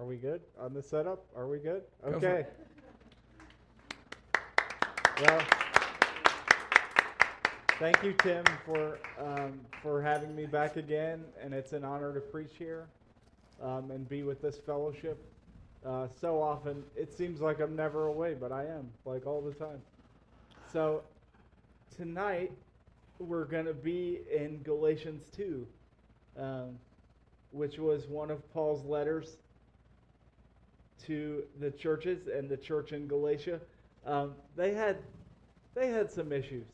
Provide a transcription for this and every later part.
Are we good on the setup? Are we good? Go Okay. Well, thank you, Tim, for um, for having me back again, and it's an honor to preach here um, and be with this fellowship. Uh, so often, it seems like I'm never away, but I am, like all the time. So tonight, we're going to be in Galatians 2, um, which was one of Paul's letters to the churches and the church in Galatia. Um, they had they had some issues.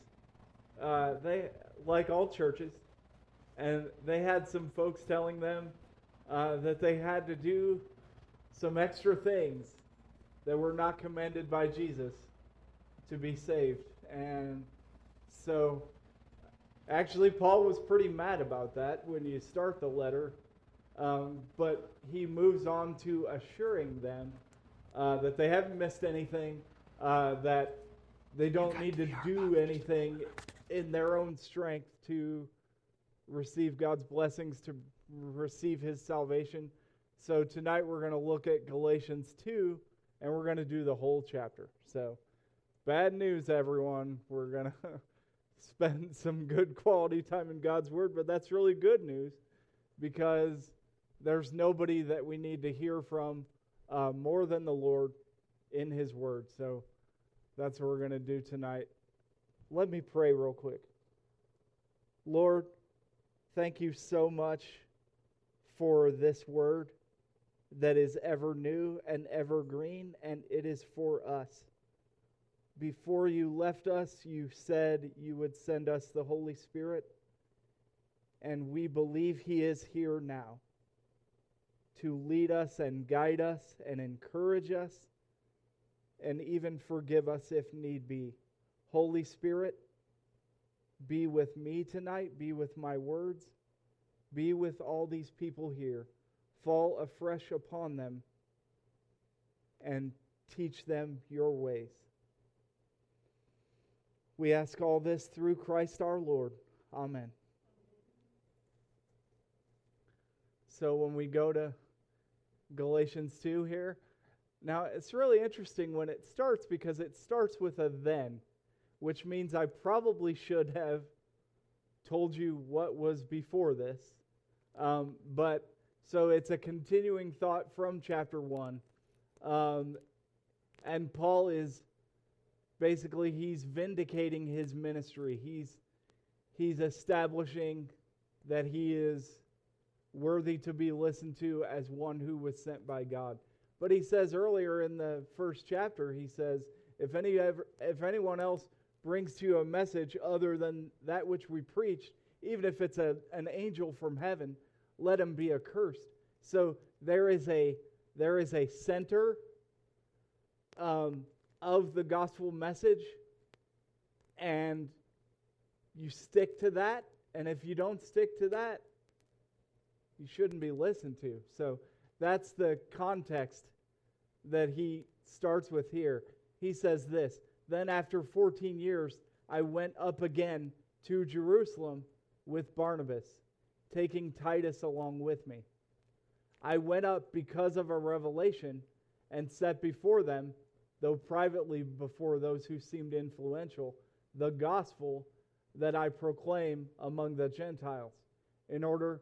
Uh, they like all churches, and they had some folks telling them uh, that they had to do some extra things that were not commended by Jesus to be saved. And so, actually, Paul was pretty mad about that when you start the letter. Um, but he moves on to assuring them uh, that they haven't missed anything, uh, that they don't need to do anything in their own strength to receive God's blessings, to receive his salvation. So tonight we're going to look at Galatians 2, and we're going to do the whole chapter. So, bad news, everyone. We're going to spend some good quality time in God's Word, but that's really good news because there's nobody that we need to hear from uh, more than the Lord in His Word. So, that's what we're going to do tonight. Let me pray real quick. Lord, thank you so much for this word that is ever new and evergreen, and it is for us. Before you left us, you said you would send us the Holy Spirit, and we believe He is here now to lead us and guide us and encourage us and even forgive us if need be. Holy Spirit, be with me tonight, be with my words, be with all these people here. Fall afresh upon them and teach them your ways. We ask all this through Christ our Lord. Amen. So when we go to Galatians 2 here, now it's really interesting when it starts because it starts with a then, which means I probably should have told you what was before this. Um, but so it's a continuing thought from chapter 1. Um, and Paul is basically he's vindicating his ministry. He's he's establishing that he is worthy to be listened to as one who was sent by God. But he says earlier in the first chapter, he says, if any ever, if anyone else brings to you a message other than that which we preached, even if it's a, an angel from heaven, let him be accursed. So there is a there is a center um, of the gospel message, and you stick to that. And if you don't stick to that, you shouldn't be listened to. So that's the context that he starts with here. He says this Then after 14 years, I went up again to Jerusalem with Barnabas, taking Titus along with me. I went up because of a revelation and set before them, though privately before those who seemed influential, the gospel that I proclaim among the Gentiles, in order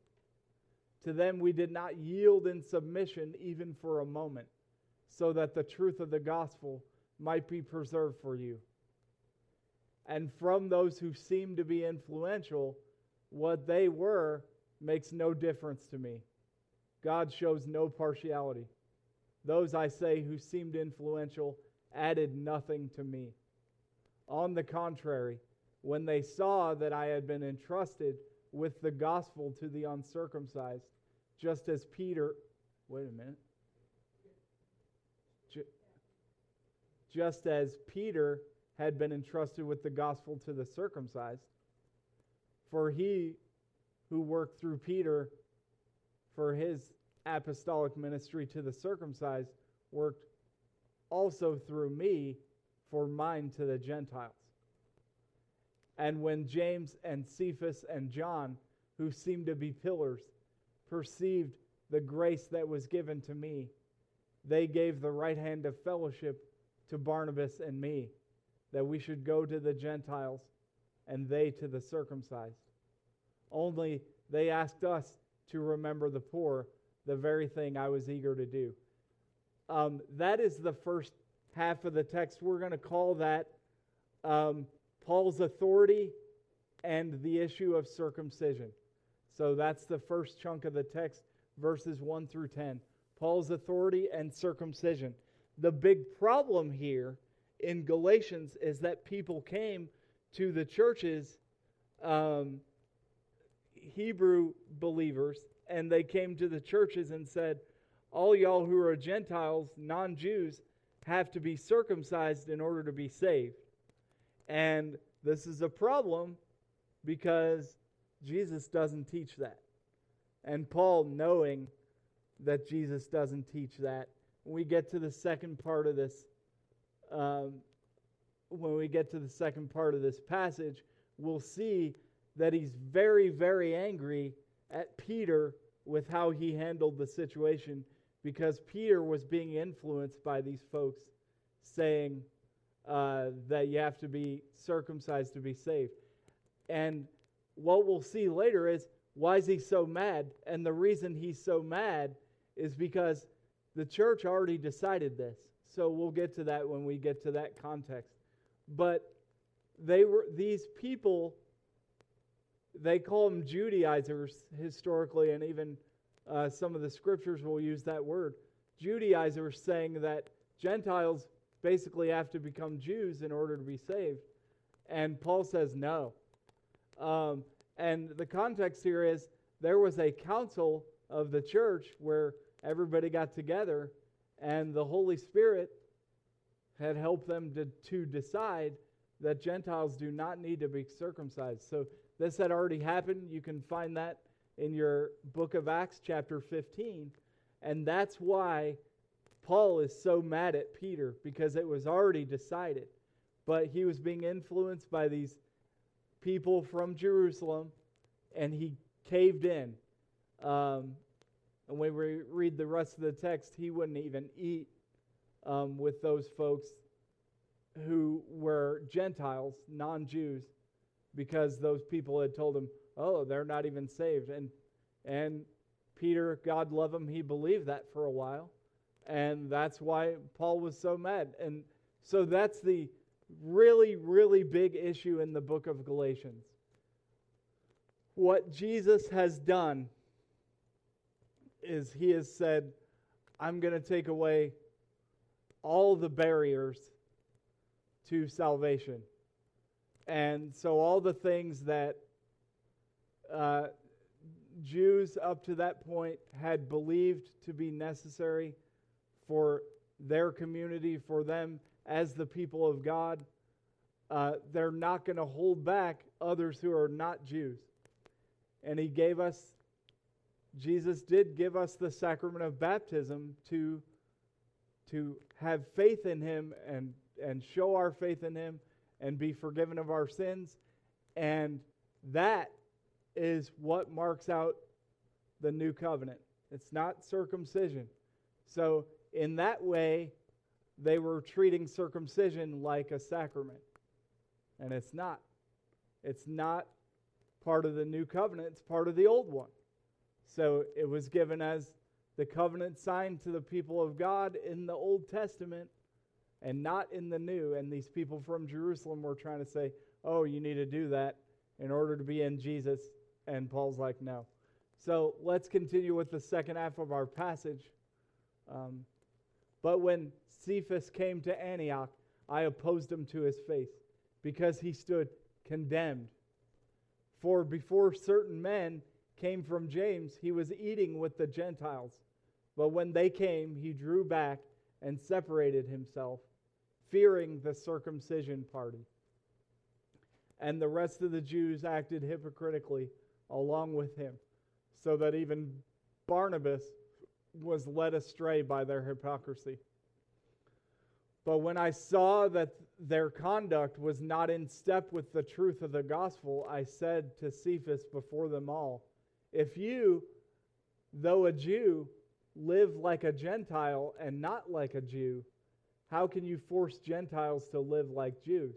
To them we did not yield in submission even for a moment, so that the truth of the gospel might be preserved for you. And from those who seem to be influential, what they were makes no difference to me. God shows no partiality. Those, I say, who seemed influential added nothing to me. On the contrary, when they saw that I had been entrusted with the gospel to the uncircumcised, just as Peter, wait a minute. just as Peter had been entrusted with the gospel to the circumcised. For he who worked through Peter for his apostolic ministry to the circumcised worked also through me for mine to the Gentiles. And when James and Cephas and John, who seemed to be pillars, perceived the grace that was given to me, they gave the right hand of fellowship to Barnabas and me, that we should go to the Gentiles and they to the circumcised. Only they asked us to remember the poor, the very thing I was eager to do. Um, that is the first half of the text. We're going to call that um, Paul's authority and the issue of circumcision. So that's the first chunk of the text, verses 1 through 10. Paul's authority and circumcision. The big problem here in Galatians is that people came to the churches, um, Hebrew believers, and they came to the churches and said, All y'all who are Gentiles, non Jews, have to be circumcised in order to be saved. And this is a problem because Jesus doesn't teach that. And Paul, knowing that Jesus doesn't teach that, when we get to the second part of this, um, when we get to the second part of this passage, we'll see that he's very, very angry at Peter with how he handled the situation because Peter was being influenced by these folks saying uh, that you have to be circumcised to be saved. And what we'll see later is why is he so mad? And the reason he's so mad is because the church already decided this. So we'll get to that when we get to that context. But they were these people they call them Judaizers historically, and even uh, some of the scriptures will use that word. Judaizers saying that Gentiles basically have to become Jews in order to be saved. And Paul says no. Um, and the context here is there was a council of the church where everybody got together, and the Holy Spirit had helped them to, to decide that Gentiles do not need to be circumcised. So this had already happened. You can find that in your book of Acts, chapter 15. And that's why Paul is so mad at Peter, because it was already decided. But he was being influenced by these people from Jerusalem, and he caved in. Um, and when we read the rest of the text, he wouldn't even eat um, with those folks who were Gentiles, non Jews, because those people had told him, oh, they're not even saved. And, and Peter, God love him, he believed that for a while. And that's why Paul was so mad. And so that's the really, really big issue in the book of Galatians. What Jesus has done is he has said, I'm going to take away all the barriers to salvation. And so, all the things that uh, Jews up to that point had believed to be necessary for their community, for them as the people of God, uh, they're not going to hold back others who are not Jews. And he gave us, Jesus did give us the sacrament of baptism to, to have faith in him and, and show our faith in him and be forgiven of our sins. And that is what marks out the new covenant. It's not circumcision. So, in that way, they were treating circumcision like a sacrament. And it's not. It's not part of the new covenant, it's part of the old one. So it was given as the covenant sign to the people of God in the Old Testament and not in the new. And these people from Jerusalem were trying to say, oh, you need to do that in order to be in Jesus. And Paul's like, no. So let's continue with the second half of our passage. Um, but when Cephas came to Antioch, I opposed him to his face because he stood condemned. For before certain men came from James, he was eating with the Gentiles. But when they came, he drew back and separated himself, fearing the circumcision party. And the rest of the Jews acted hypocritically along with him, so that even Barnabas was led astray by their hypocrisy. But when I saw that their conduct was not in step with the truth of the gospel, I said to Cephas before them all, If you, though a Jew, live like a Gentile and not like a Jew, how can you force Gentiles to live like Jews?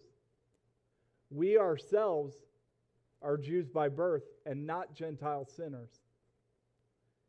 We ourselves are Jews by birth and not Gentile sinners.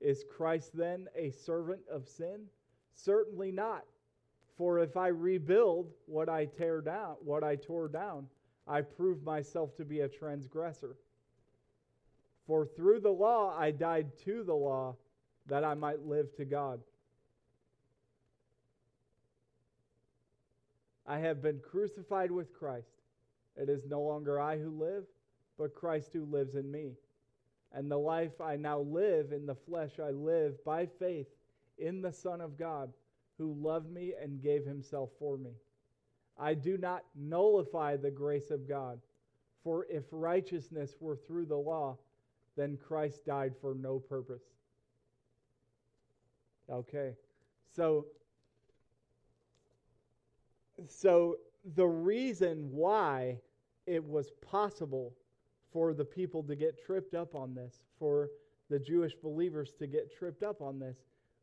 is Christ then a servant of sin? Certainly not. For if I rebuild what I tear down, what I tore down, I prove myself to be a transgressor. For through the law I died to the law that I might live to God. I have been crucified with Christ. It is no longer I who live, but Christ who lives in me. And the life I now live in the flesh, I live by faith in the Son of God who loved me and gave himself for me. I do not nullify the grace of God, for if righteousness were through the law, then Christ died for no purpose. Okay. So so the reason why it was possible for the people to get tripped up on this, for the Jewish believers to get tripped up on this,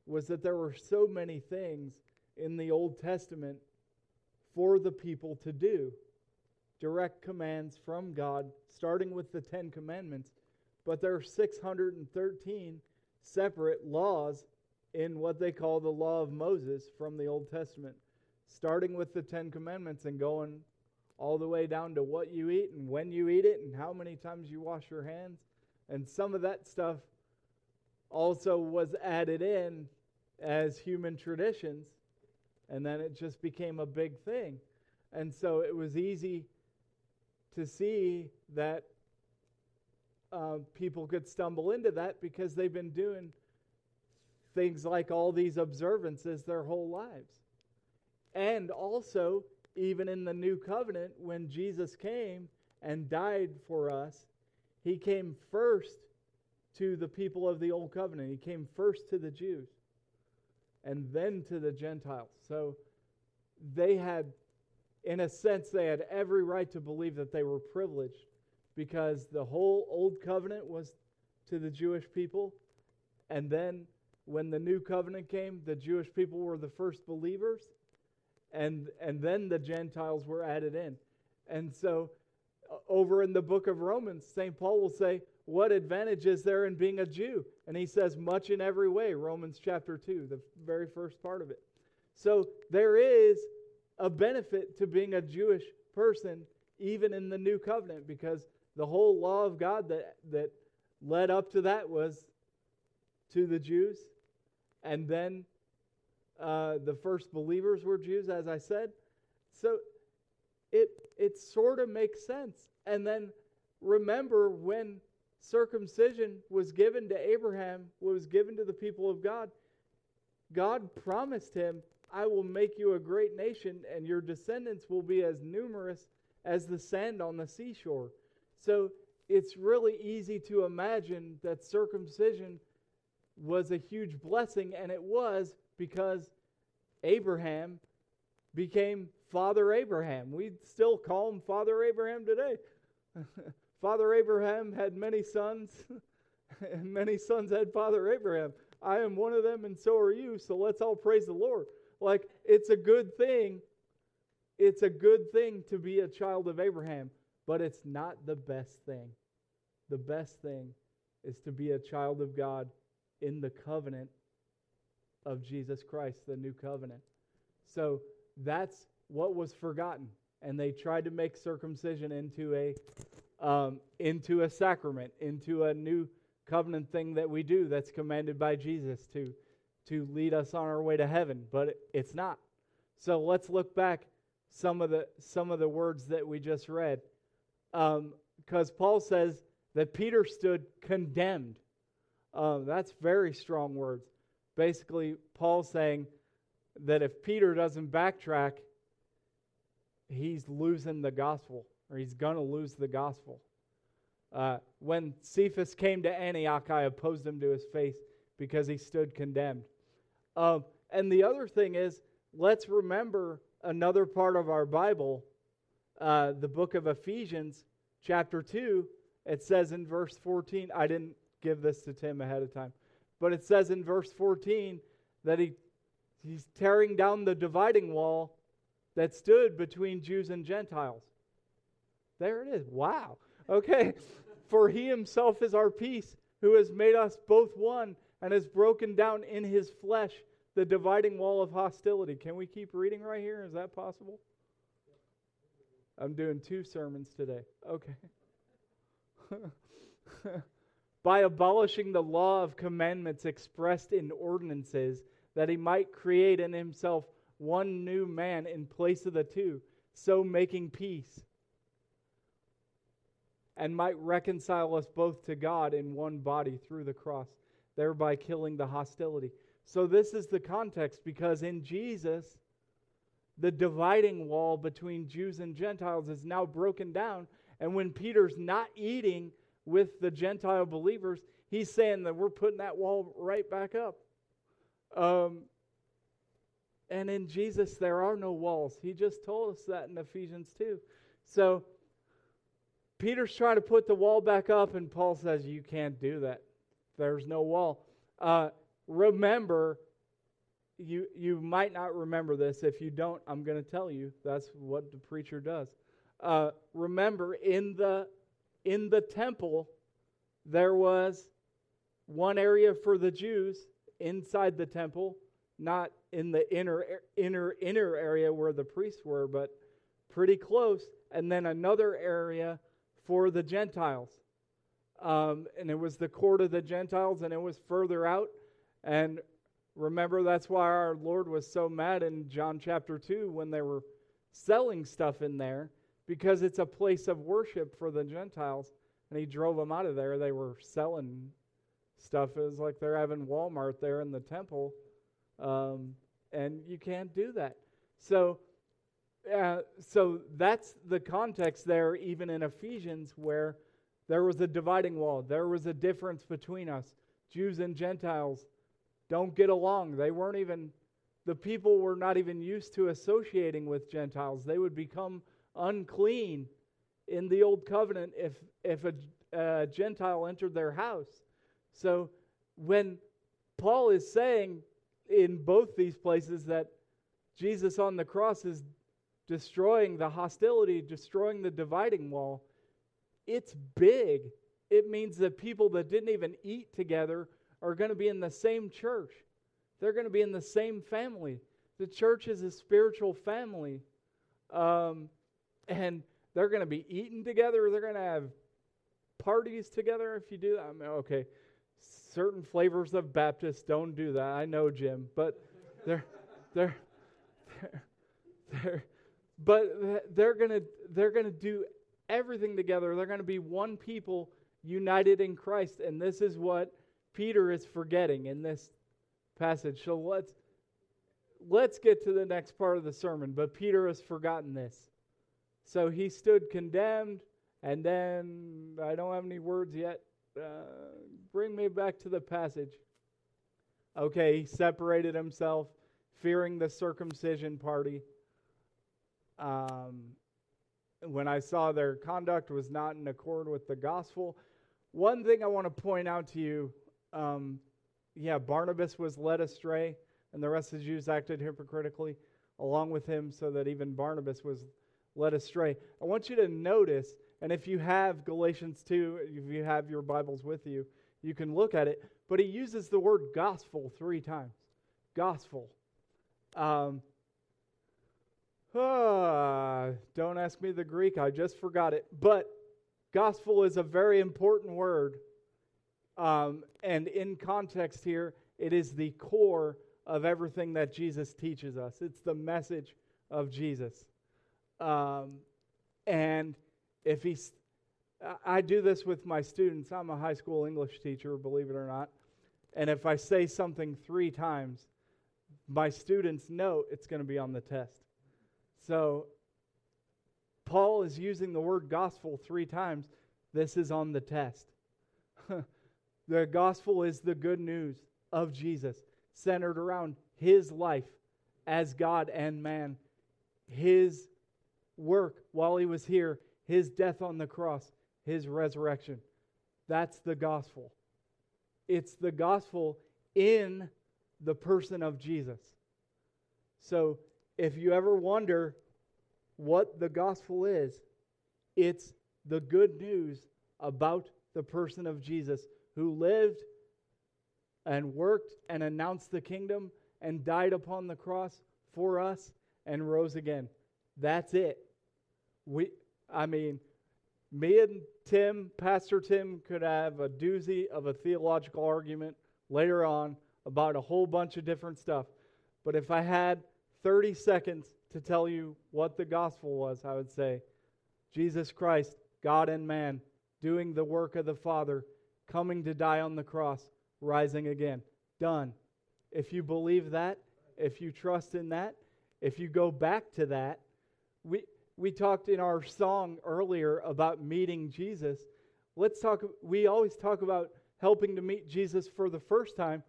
was that there were so many things in the Old Testament for the people to do. Direct commands from God, starting with the Ten Commandments, but there are 613 separate laws in what they call the Law of Moses from the Old Testament, starting with the Ten Commandments and going all the way down to what you eat and when you eat it and how many times you wash your hands. And some of that stuff also was added in as human traditions, and then it just became a big thing. And so it was easy to see that uh, people could stumble into that because they've been doing things like all these observances their whole lives. And also, even in the new covenant, when Jesus came and died for us, he came first to the people of the old covenant. He came first to the Jews and then to the Gentiles. So they had, in a sense, they had every right to believe that they were privileged because the whole old covenant was to the Jewish people. And then when the new covenant came, the Jewish people were the first believers. And, and then the Gentiles were added in. And so, uh, over in the book of Romans, St. Paul will say, what advantage is there in being a Jew? And he says, much in every way, Romans chapter 2, the very first part of it. So there is a benefit to being a Jewish person, even in the new covenant, because the whole law of God that, that led up to that was to the Jews. And then uh, the first believers were Jews, as I said. So it, it sort of makes sense. And then remember when circumcision was given to Abraham, was given to the people of God, God promised him, I will make you a great nation, and your descendants will be as numerous as the sand on the seashore. So it's really easy to imagine that circumcision was a huge blessing, and it was because Abraham became Father Abraham. We still call him Father Abraham today. Father Abraham had many sons, and many sons had Father Abraham. I am one of them, and so are you, so let's all praise the Lord. Like, it's a good thing. It's a good thing to be a child of Abraham, but it's not the best thing. The best thing is to be a child of God in the covenant of Jesus Christ, the new covenant. So that's what was forgotten. And they tried to make circumcision into a um, into a sacrament, into a new covenant thing that we do that's commanded by Jesus to to lead us on our way to heaven, but it's not. So let's look back some of the some of the words that we just read, because um, Paul says that Peter stood condemned. Um, that's very strong words. Basically, Paul saying that if Peter doesn't backtrack, he's losing the gospel, or he's going to lose the gospel. Uh, when Cephas came to Antioch, I opposed him to his face because he stood condemned. Um, and the other thing is, let's remember another part of our Bible, uh, the book of Ephesians, chapter 2. It says in verse 14, I didn't give this to Tim ahead of time, but it says in verse 14 that he, he's tearing down the dividing wall that stood between Jews and Gentiles. There it is. Wow. Okay. For he himself is our peace, who has made us both one and has broken down in his flesh the dividing wall of hostility. Can we keep reading right here? Is that possible? I'm doing two sermons today. Okay. By abolishing the law of commandments expressed in ordinances, that he might create in himself one new man in place of the two, so making peace, and might reconcile us both to God in one body through the cross, thereby killing the hostility. So, this is the context because in Jesus, the dividing wall between Jews and Gentiles is now broken down. And when Peter's not eating with the Gentile believers, he's saying that we're putting that wall right back up. Um, and in Jesus, there are no walls. He just told us that in Ephesians 2. So, Peter's trying to put the wall back up, and Paul says, You can't do that. There's no wall. Uh, remember, you, you might not remember this. If you don't, I'm going to tell you. That's what the preacher does. Uh, remember, in the, in the temple, there was one area for the Jews inside the temple, not in the inner, inner, inner area where the priests were, but pretty close, and then another area for the Gentiles. Um, and it was the court of the Gentiles, and it was further out. And remember, that's why our Lord was so mad in John chapter 2 when they were selling stuff in there, because it's a place of worship for the Gentiles. And he drove them out of there. They were selling stuff. It was like they're having Walmart there in the temple. Um, and you can't do that. So, uh, so that's the context there, even in Ephesians, where there was a dividing wall. There was a difference between us. Jews and Gentiles don't get along. They weren't even, the people were not even used to associating with Gentiles. They would become unclean in the old covenant if, if a, a Gentile entered their house. So when Paul is saying in both these places that Jesus on the cross is destroying the hostility, destroying the dividing wall, it's big. It means that people that didn't even eat together are going to be in the same church. They're going to be in the same family. The church is a spiritual family. Um, and they're going to be eating together. They're going to have parties together if you do that. I mean, okay, certain flavors of Baptists don't do that. I know, Jim, but they're, they're, they're, they're but they're going to they're to do everything together. They're going to be one people united in Christ. And this is what Peter is forgetting in this passage. So let's let's get to the next part of the sermon. But Peter has forgotten this. So he stood condemned, and then I don't have any words yet. Uh, bring me back to the passage. Okay, he separated himself, fearing the circumcision party. Um, when I saw their conduct was not in accord with the gospel. One thing I want to point out to you um, yeah, Barnabas was led astray, and the rest of the Jews acted hypocritically along with him, so that even Barnabas was led astray. I want you to notice, and if you have Galatians 2, if you have your Bibles with you, you can look at it, but he uses the word gospel three times. gospel. Um, uh, don't ask me the Greek, I just forgot it. But gospel is a very important word. Um, and in context here, it is the core of everything that Jesus teaches us. It's the message of Jesus. Um, and if he's, I do this with my students. I'm a high school English teacher, believe it or not. And if I say something three times, my students know it's going to be on the test. So, Paul is using the word gospel three times. This is on the test. the gospel is the good news of Jesus, centered around his life as God and man, his work while he was here, his death on the cross, his resurrection. That's the gospel. It's the gospel in the person of Jesus. So if you ever wonder what the gospel is, it's the good news about the person of Jesus who lived and worked and announced the kingdom and died upon the cross for us and rose again. That's it. We I mean, me and Tim, Pastor Tim could have a doozy of a theological argument later on about a whole bunch of different stuff. But if I had 30 seconds to tell you what the gospel was, I would say Jesus Christ, God and man, doing the work of the Father, coming to die on the cross, rising again. Done. If you believe that, if you trust in that, if you go back to that, we we talked in our song earlier about meeting Jesus. Let's talk we always talk about helping to meet Jesus for the first time.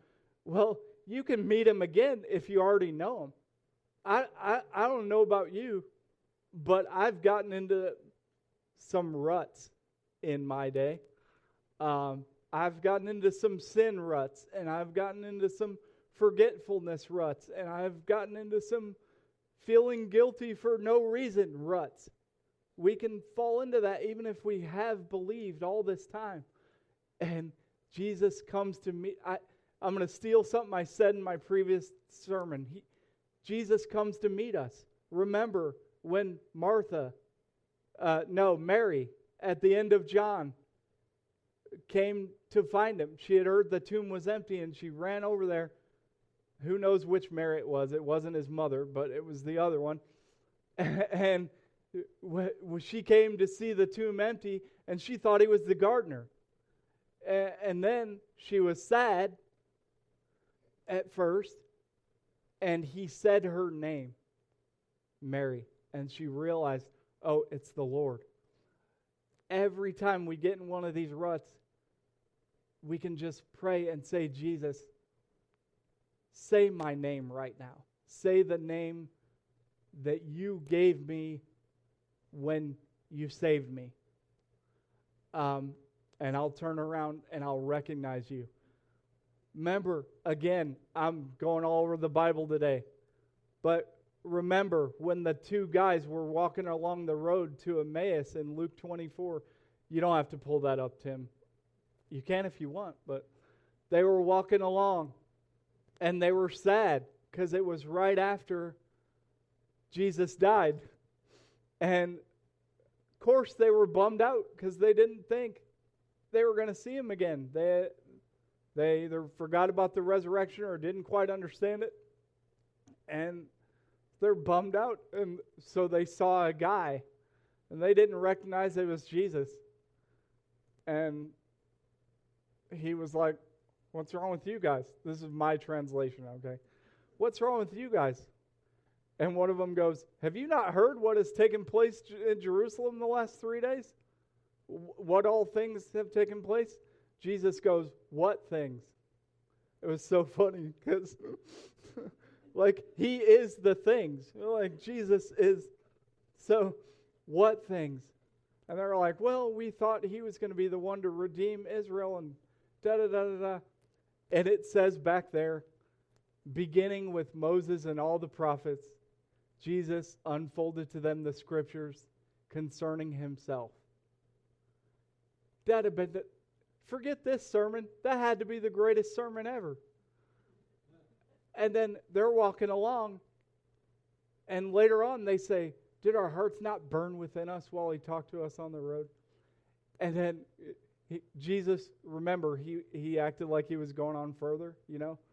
Well, you can meet him again if you already know him. I, I, I don't know about you, but I've gotten into some ruts in my day. Um, I've gotten into some sin ruts, and I've gotten into some forgetfulness ruts, and I've gotten into some feeling guilty for no reason ruts. We can fall into that even if we have believed all this time. And Jesus comes to me. I, I'm going to steal something I said in my previous sermon. He, Jesus comes to meet us. Remember when Martha, uh, no, Mary, at the end of John, came to find him. She had heard the tomb was empty and she ran over there. Who knows which Mary it was? It wasn't his mother, but it was the other one. and she came to see the tomb empty and she thought he was the gardener. And then she was sad at first, and he said her name, Mary, and she realized, oh, it's the Lord. Every time we get in one of these ruts, we can just pray and say, Jesus, say my name right now. Say the name that you gave me when you saved me. Um, and I'll turn around and I'll recognize you. Remember, again, I'm going all over the Bible today. But remember when the two guys were walking along the road to Emmaus in Luke 24. You don't have to pull that up, Tim. You can if you want, but they were walking along and they were sad because it was right after Jesus died. And of course, they were bummed out because they didn't think they were going to see him again. They, they either forgot about the resurrection or didn't quite understand it. And they're bummed out. And so they saw a guy, and they didn't recognize it was Jesus. And he was like, What's wrong with you guys? This is my translation, okay? What's wrong with you guys? And one of them goes, Have you not heard what has taken place in Jerusalem the last three days? What all things have taken place? Jesus goes, What things? It was so funny because, like, he is the things. Like, Jesus is. So, what things? And they're like, Well, we thought he was going to be the one to redeem Israel and da da da da da. And it says back there, beginning with Moses and all the prophets, Jesus unfolded to them the scriptures concerning himself. That had been the, Forget this sermon. That had to be the greatest sermon ever. And then they're walking along, and later on they say, Did our hearts not burn within us while he talked to us on the road? And then he, Jesus, remember, he, he acted like he was going on further, you know?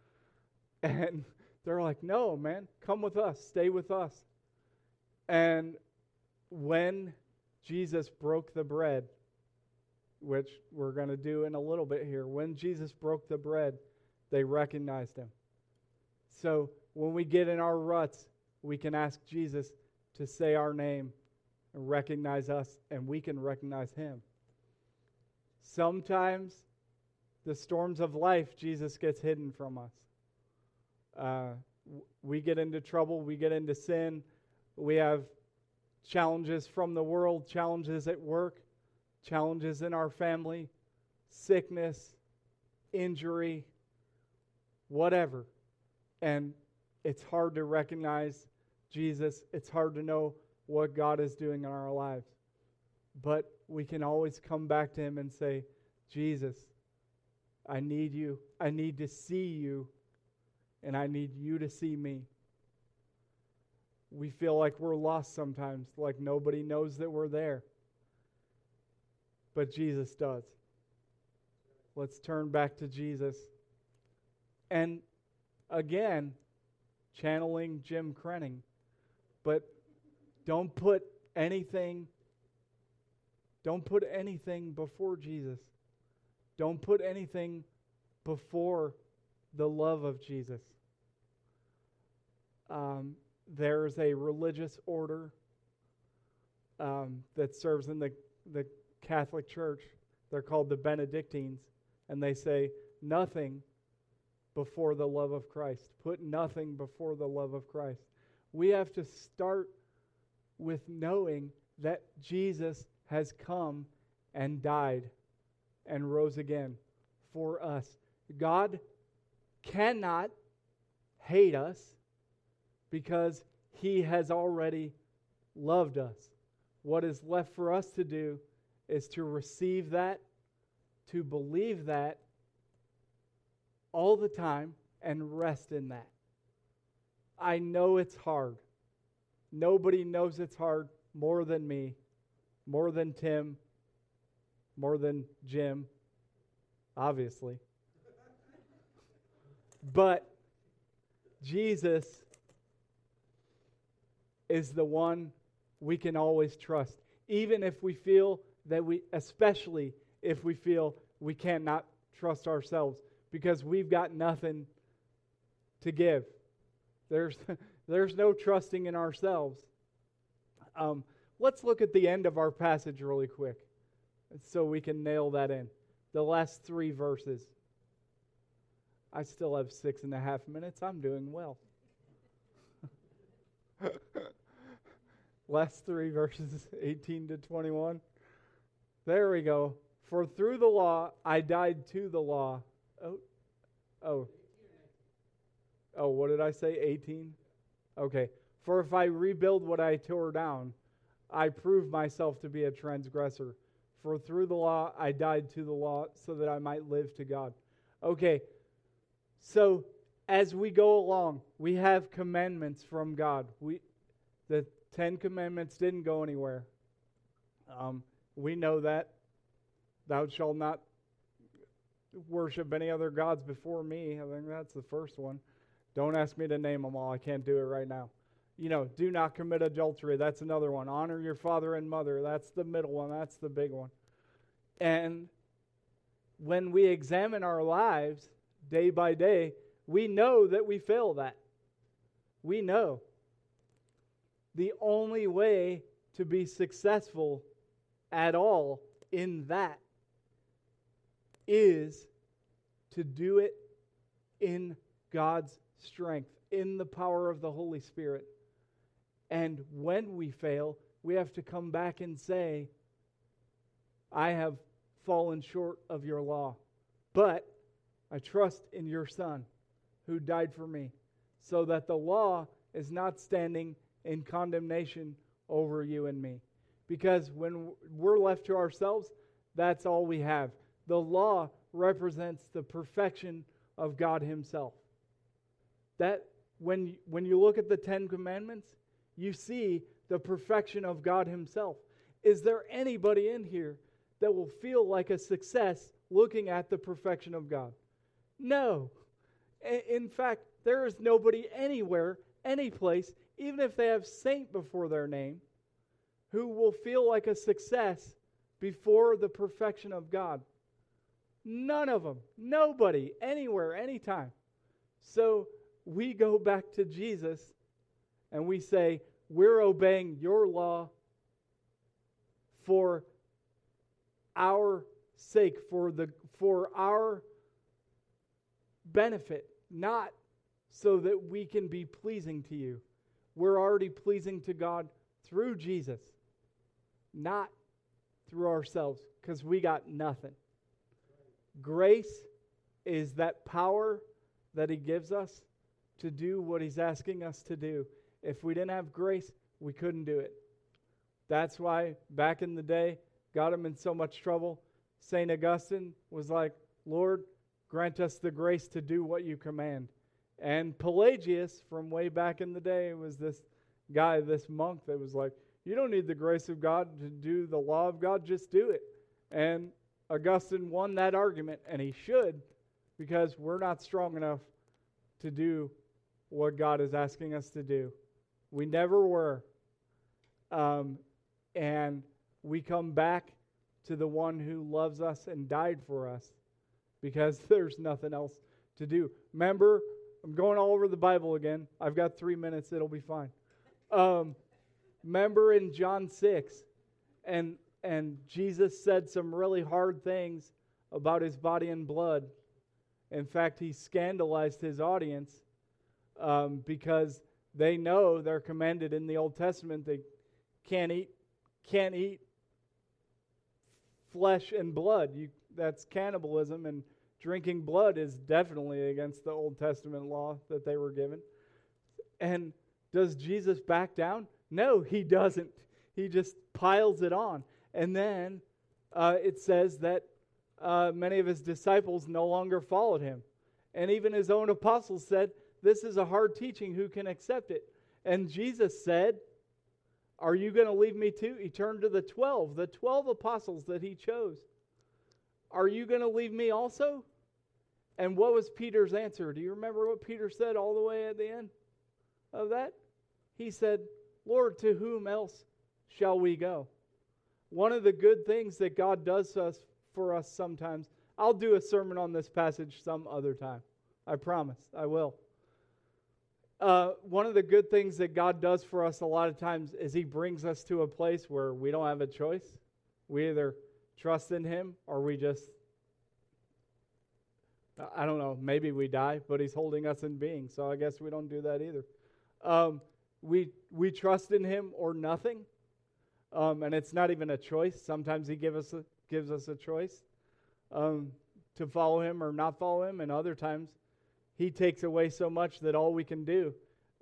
And they're like, no, man, come with us, stay with us. And when Jesus broke the bread, which we're going to do in a little bit here, when Jesus broke the bread, they recognized him. So when we get in our ruts, we can ask Jesus to say our name and recognize us, and we can recognize him. Sometimes the storms of life, Jesus gets hidden from us. Uh, we get into trouble, we get into sin, we have challenges from the world, challenges at work, challenges in our family, sickness, injury, whatever. And it's hard to recognize Jesus. It's hard to know what God is doing in our lives. But we can always come back to Him and say, Jesus, I need you. I need to see you, and I need you to see me. We feel like we're lost sometimes, like nobody knows that we're there. But Jesus does. Let's turn back to Jesus. And again, channeling Jim Crenning. But don't put anything don't put anything before Jesus. Don't put anything before the love of Jesus. Um, there's a religious order um, that serves in the, the Catholic Church. They're called the Benedictines, and they say nothing before the love of Christ. Put nothing before the love of Christ. We have to start with knowing that Jesus has come and died and rose again for us. God cannot hate us because he has already loved us. What is left for us to do is to receive that, to believe that all the time, and rest in that. I know it's hard. Nobody knows it's hard more than me more than Tim, more than Jim, obviously. but Jesus is the one we can always trust, even if we feel that we, especially if we feel we cannot trust ourselves because we've got nothing to give. There's, there's no trusting in ourselves. Um, Let's look at the end of our passage really quick so we can nail that in. The last three verses. I still have six and a half minutes. I'm doing well. last three verses, 18 to 21. There we go. For through the law I died to the law. Oh, oh. Oh, what did I say? 18? Okay. For if I rebuild what I tore down, I prove myself to be a transgressor. For through the law I died to the law so that I might live to God. Okay, so as we go along, we have commandments from God. We, the Ten Commandments didn't go anywhere. Um, we know that. Thou shalt not worship any other gods before me. I think that's the first one. Don't ask me to name them all. I can't do it right now you know, do not commit adultery. That's another one. Honor your father and mother. That's the middle one. That's the big one. And when we examine our lives day by day, we know that we fail that. We know. The only way to be successful at all in that is to do it in God's strength, in the power of the Holy Spirit. And when we fail, we have to come back and say, I have fallen short of your law, but I trust in your Son who died for me, so that the law is not standing in condemnation over you and me. Because when we're left to ourselves, that's all we have. The law represents the perfection of God Himself. that when, when you look at the Ten Commandments, you see the perfection of God Himself. Is there anybody in here that will feel like a success looking at the perfection of God? No. In fact, there is nobody anywhere, any place, even if they have saint before their name, who will feel like a success before the perfection of God. None of them. Nobody, anywhere, anytime. So we go back to Jesus and we say, We're obeying your law for our sake, for, the, for our benefit, not so that we can be pleasing to you. We're already pleasing to God through Jesus, not through ourselves, because we got nothing. Grace is that power that He gives us to do what He's asking us to do. If we didn't have grace, we couldn't do it. That's why back in the day, got him in so much trouble. St. Augustine was like, Lord, grant us the grace to do what you command. And Pelagius, from way back in the day, was this guy, this monk that was like, You don't need the grace of God to do the law of God, just do it. And Augustine won that argument, and he should, because we're not strong enough to do what God is asking us to do. We never were. Um, and we come back to the one who loves us and died for us because there's nothing else to do. Remember, I'm going all over the Bible again. I've got three minutes, it'll be fine. Um, remember in John 6, and, and Jesus said some really hard things about his body and blood. In fact, he scandalized his audience um, because they know they're commanded in the Old Testament they can't eat, can't eat flesh and blood. You, that's cannibalism, and drinking blood is definitely against the Old Testament law that they were given. And does Jesus back down? No, he doesn't. He just piles it on. And then uh, it says that uh, many of his disciples no longer followed him. And even his own apostles said, This is a hard teaching. Who can accept it? And Jesus said, are you going to leave me too? He turned to the 12, the 12 apostles that he chose. Are you going to leave me also? And what was Peter's answer? Do you remember what Peter said all the way at the end of that? He said, Lord, to whom else shall we go? One of the good things that God does us for us sometimes, I'll do a sermon on this passage some other time. I promise. I will uh, one of the good things that God does for us a lot of times is He brings us to a place where we don't have a choice. We either trust in Him or we just, I don't know, maybe we die, but He's holding us in being. So I guess we don't do that either. Um, we, we trust in Him or nothing. Um, and it's not even a choice. Sometimes He give us a, gives us a choice um, to follow Him or not follow Him, and other times he takes away so much that all we can do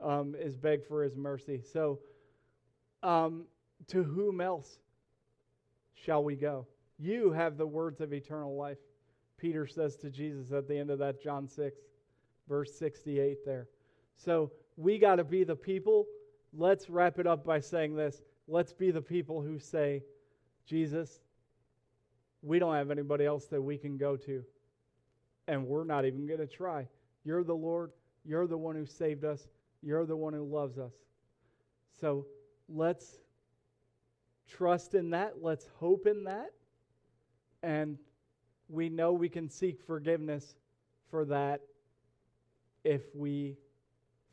um, is beg for his mercy. So, um, to whom else shall we go? You have the words of eternal life. Peter says to Jesus at the end of that John 6, verse 68 there. So, we got to be the people. Let's wrap it up by saying this. Let's be the people who say, Jesus, we don't have anybody else that we can go to. And we're not even going to try. You're the Lord. You're the one who saved us. You're the one who loves us. So let's trust in that. Let's hope in that. And we know we can seek forgiveness for that if we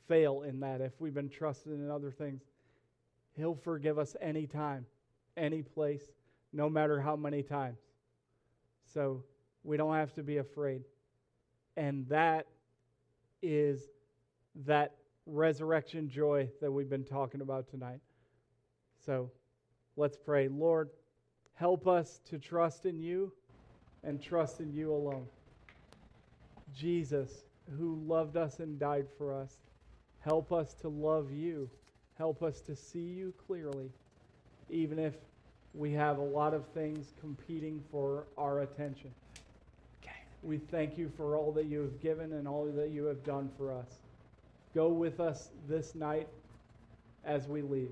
fail in that, if we've been trusted in other things. He'll forgive us anytime, any place, no matter how many times. So we don't have to be afraid. And that is that resurrection joy that we've been talking about tonight. So let's pray. Lord, help us to trust in you and trust in you alone. Jesus, who loved us and died for us, help us to love you. Help us to see you clearly, even if we have a lot of things competing for our attention. We thank you for all that you have given and all that you have done for us. go with us this night as we leave.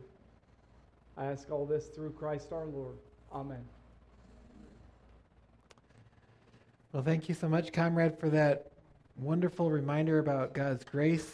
I ask all this through Christ our Lord. Amen. Well, thank you so much, comrade, for that wonderful reminder about God's grace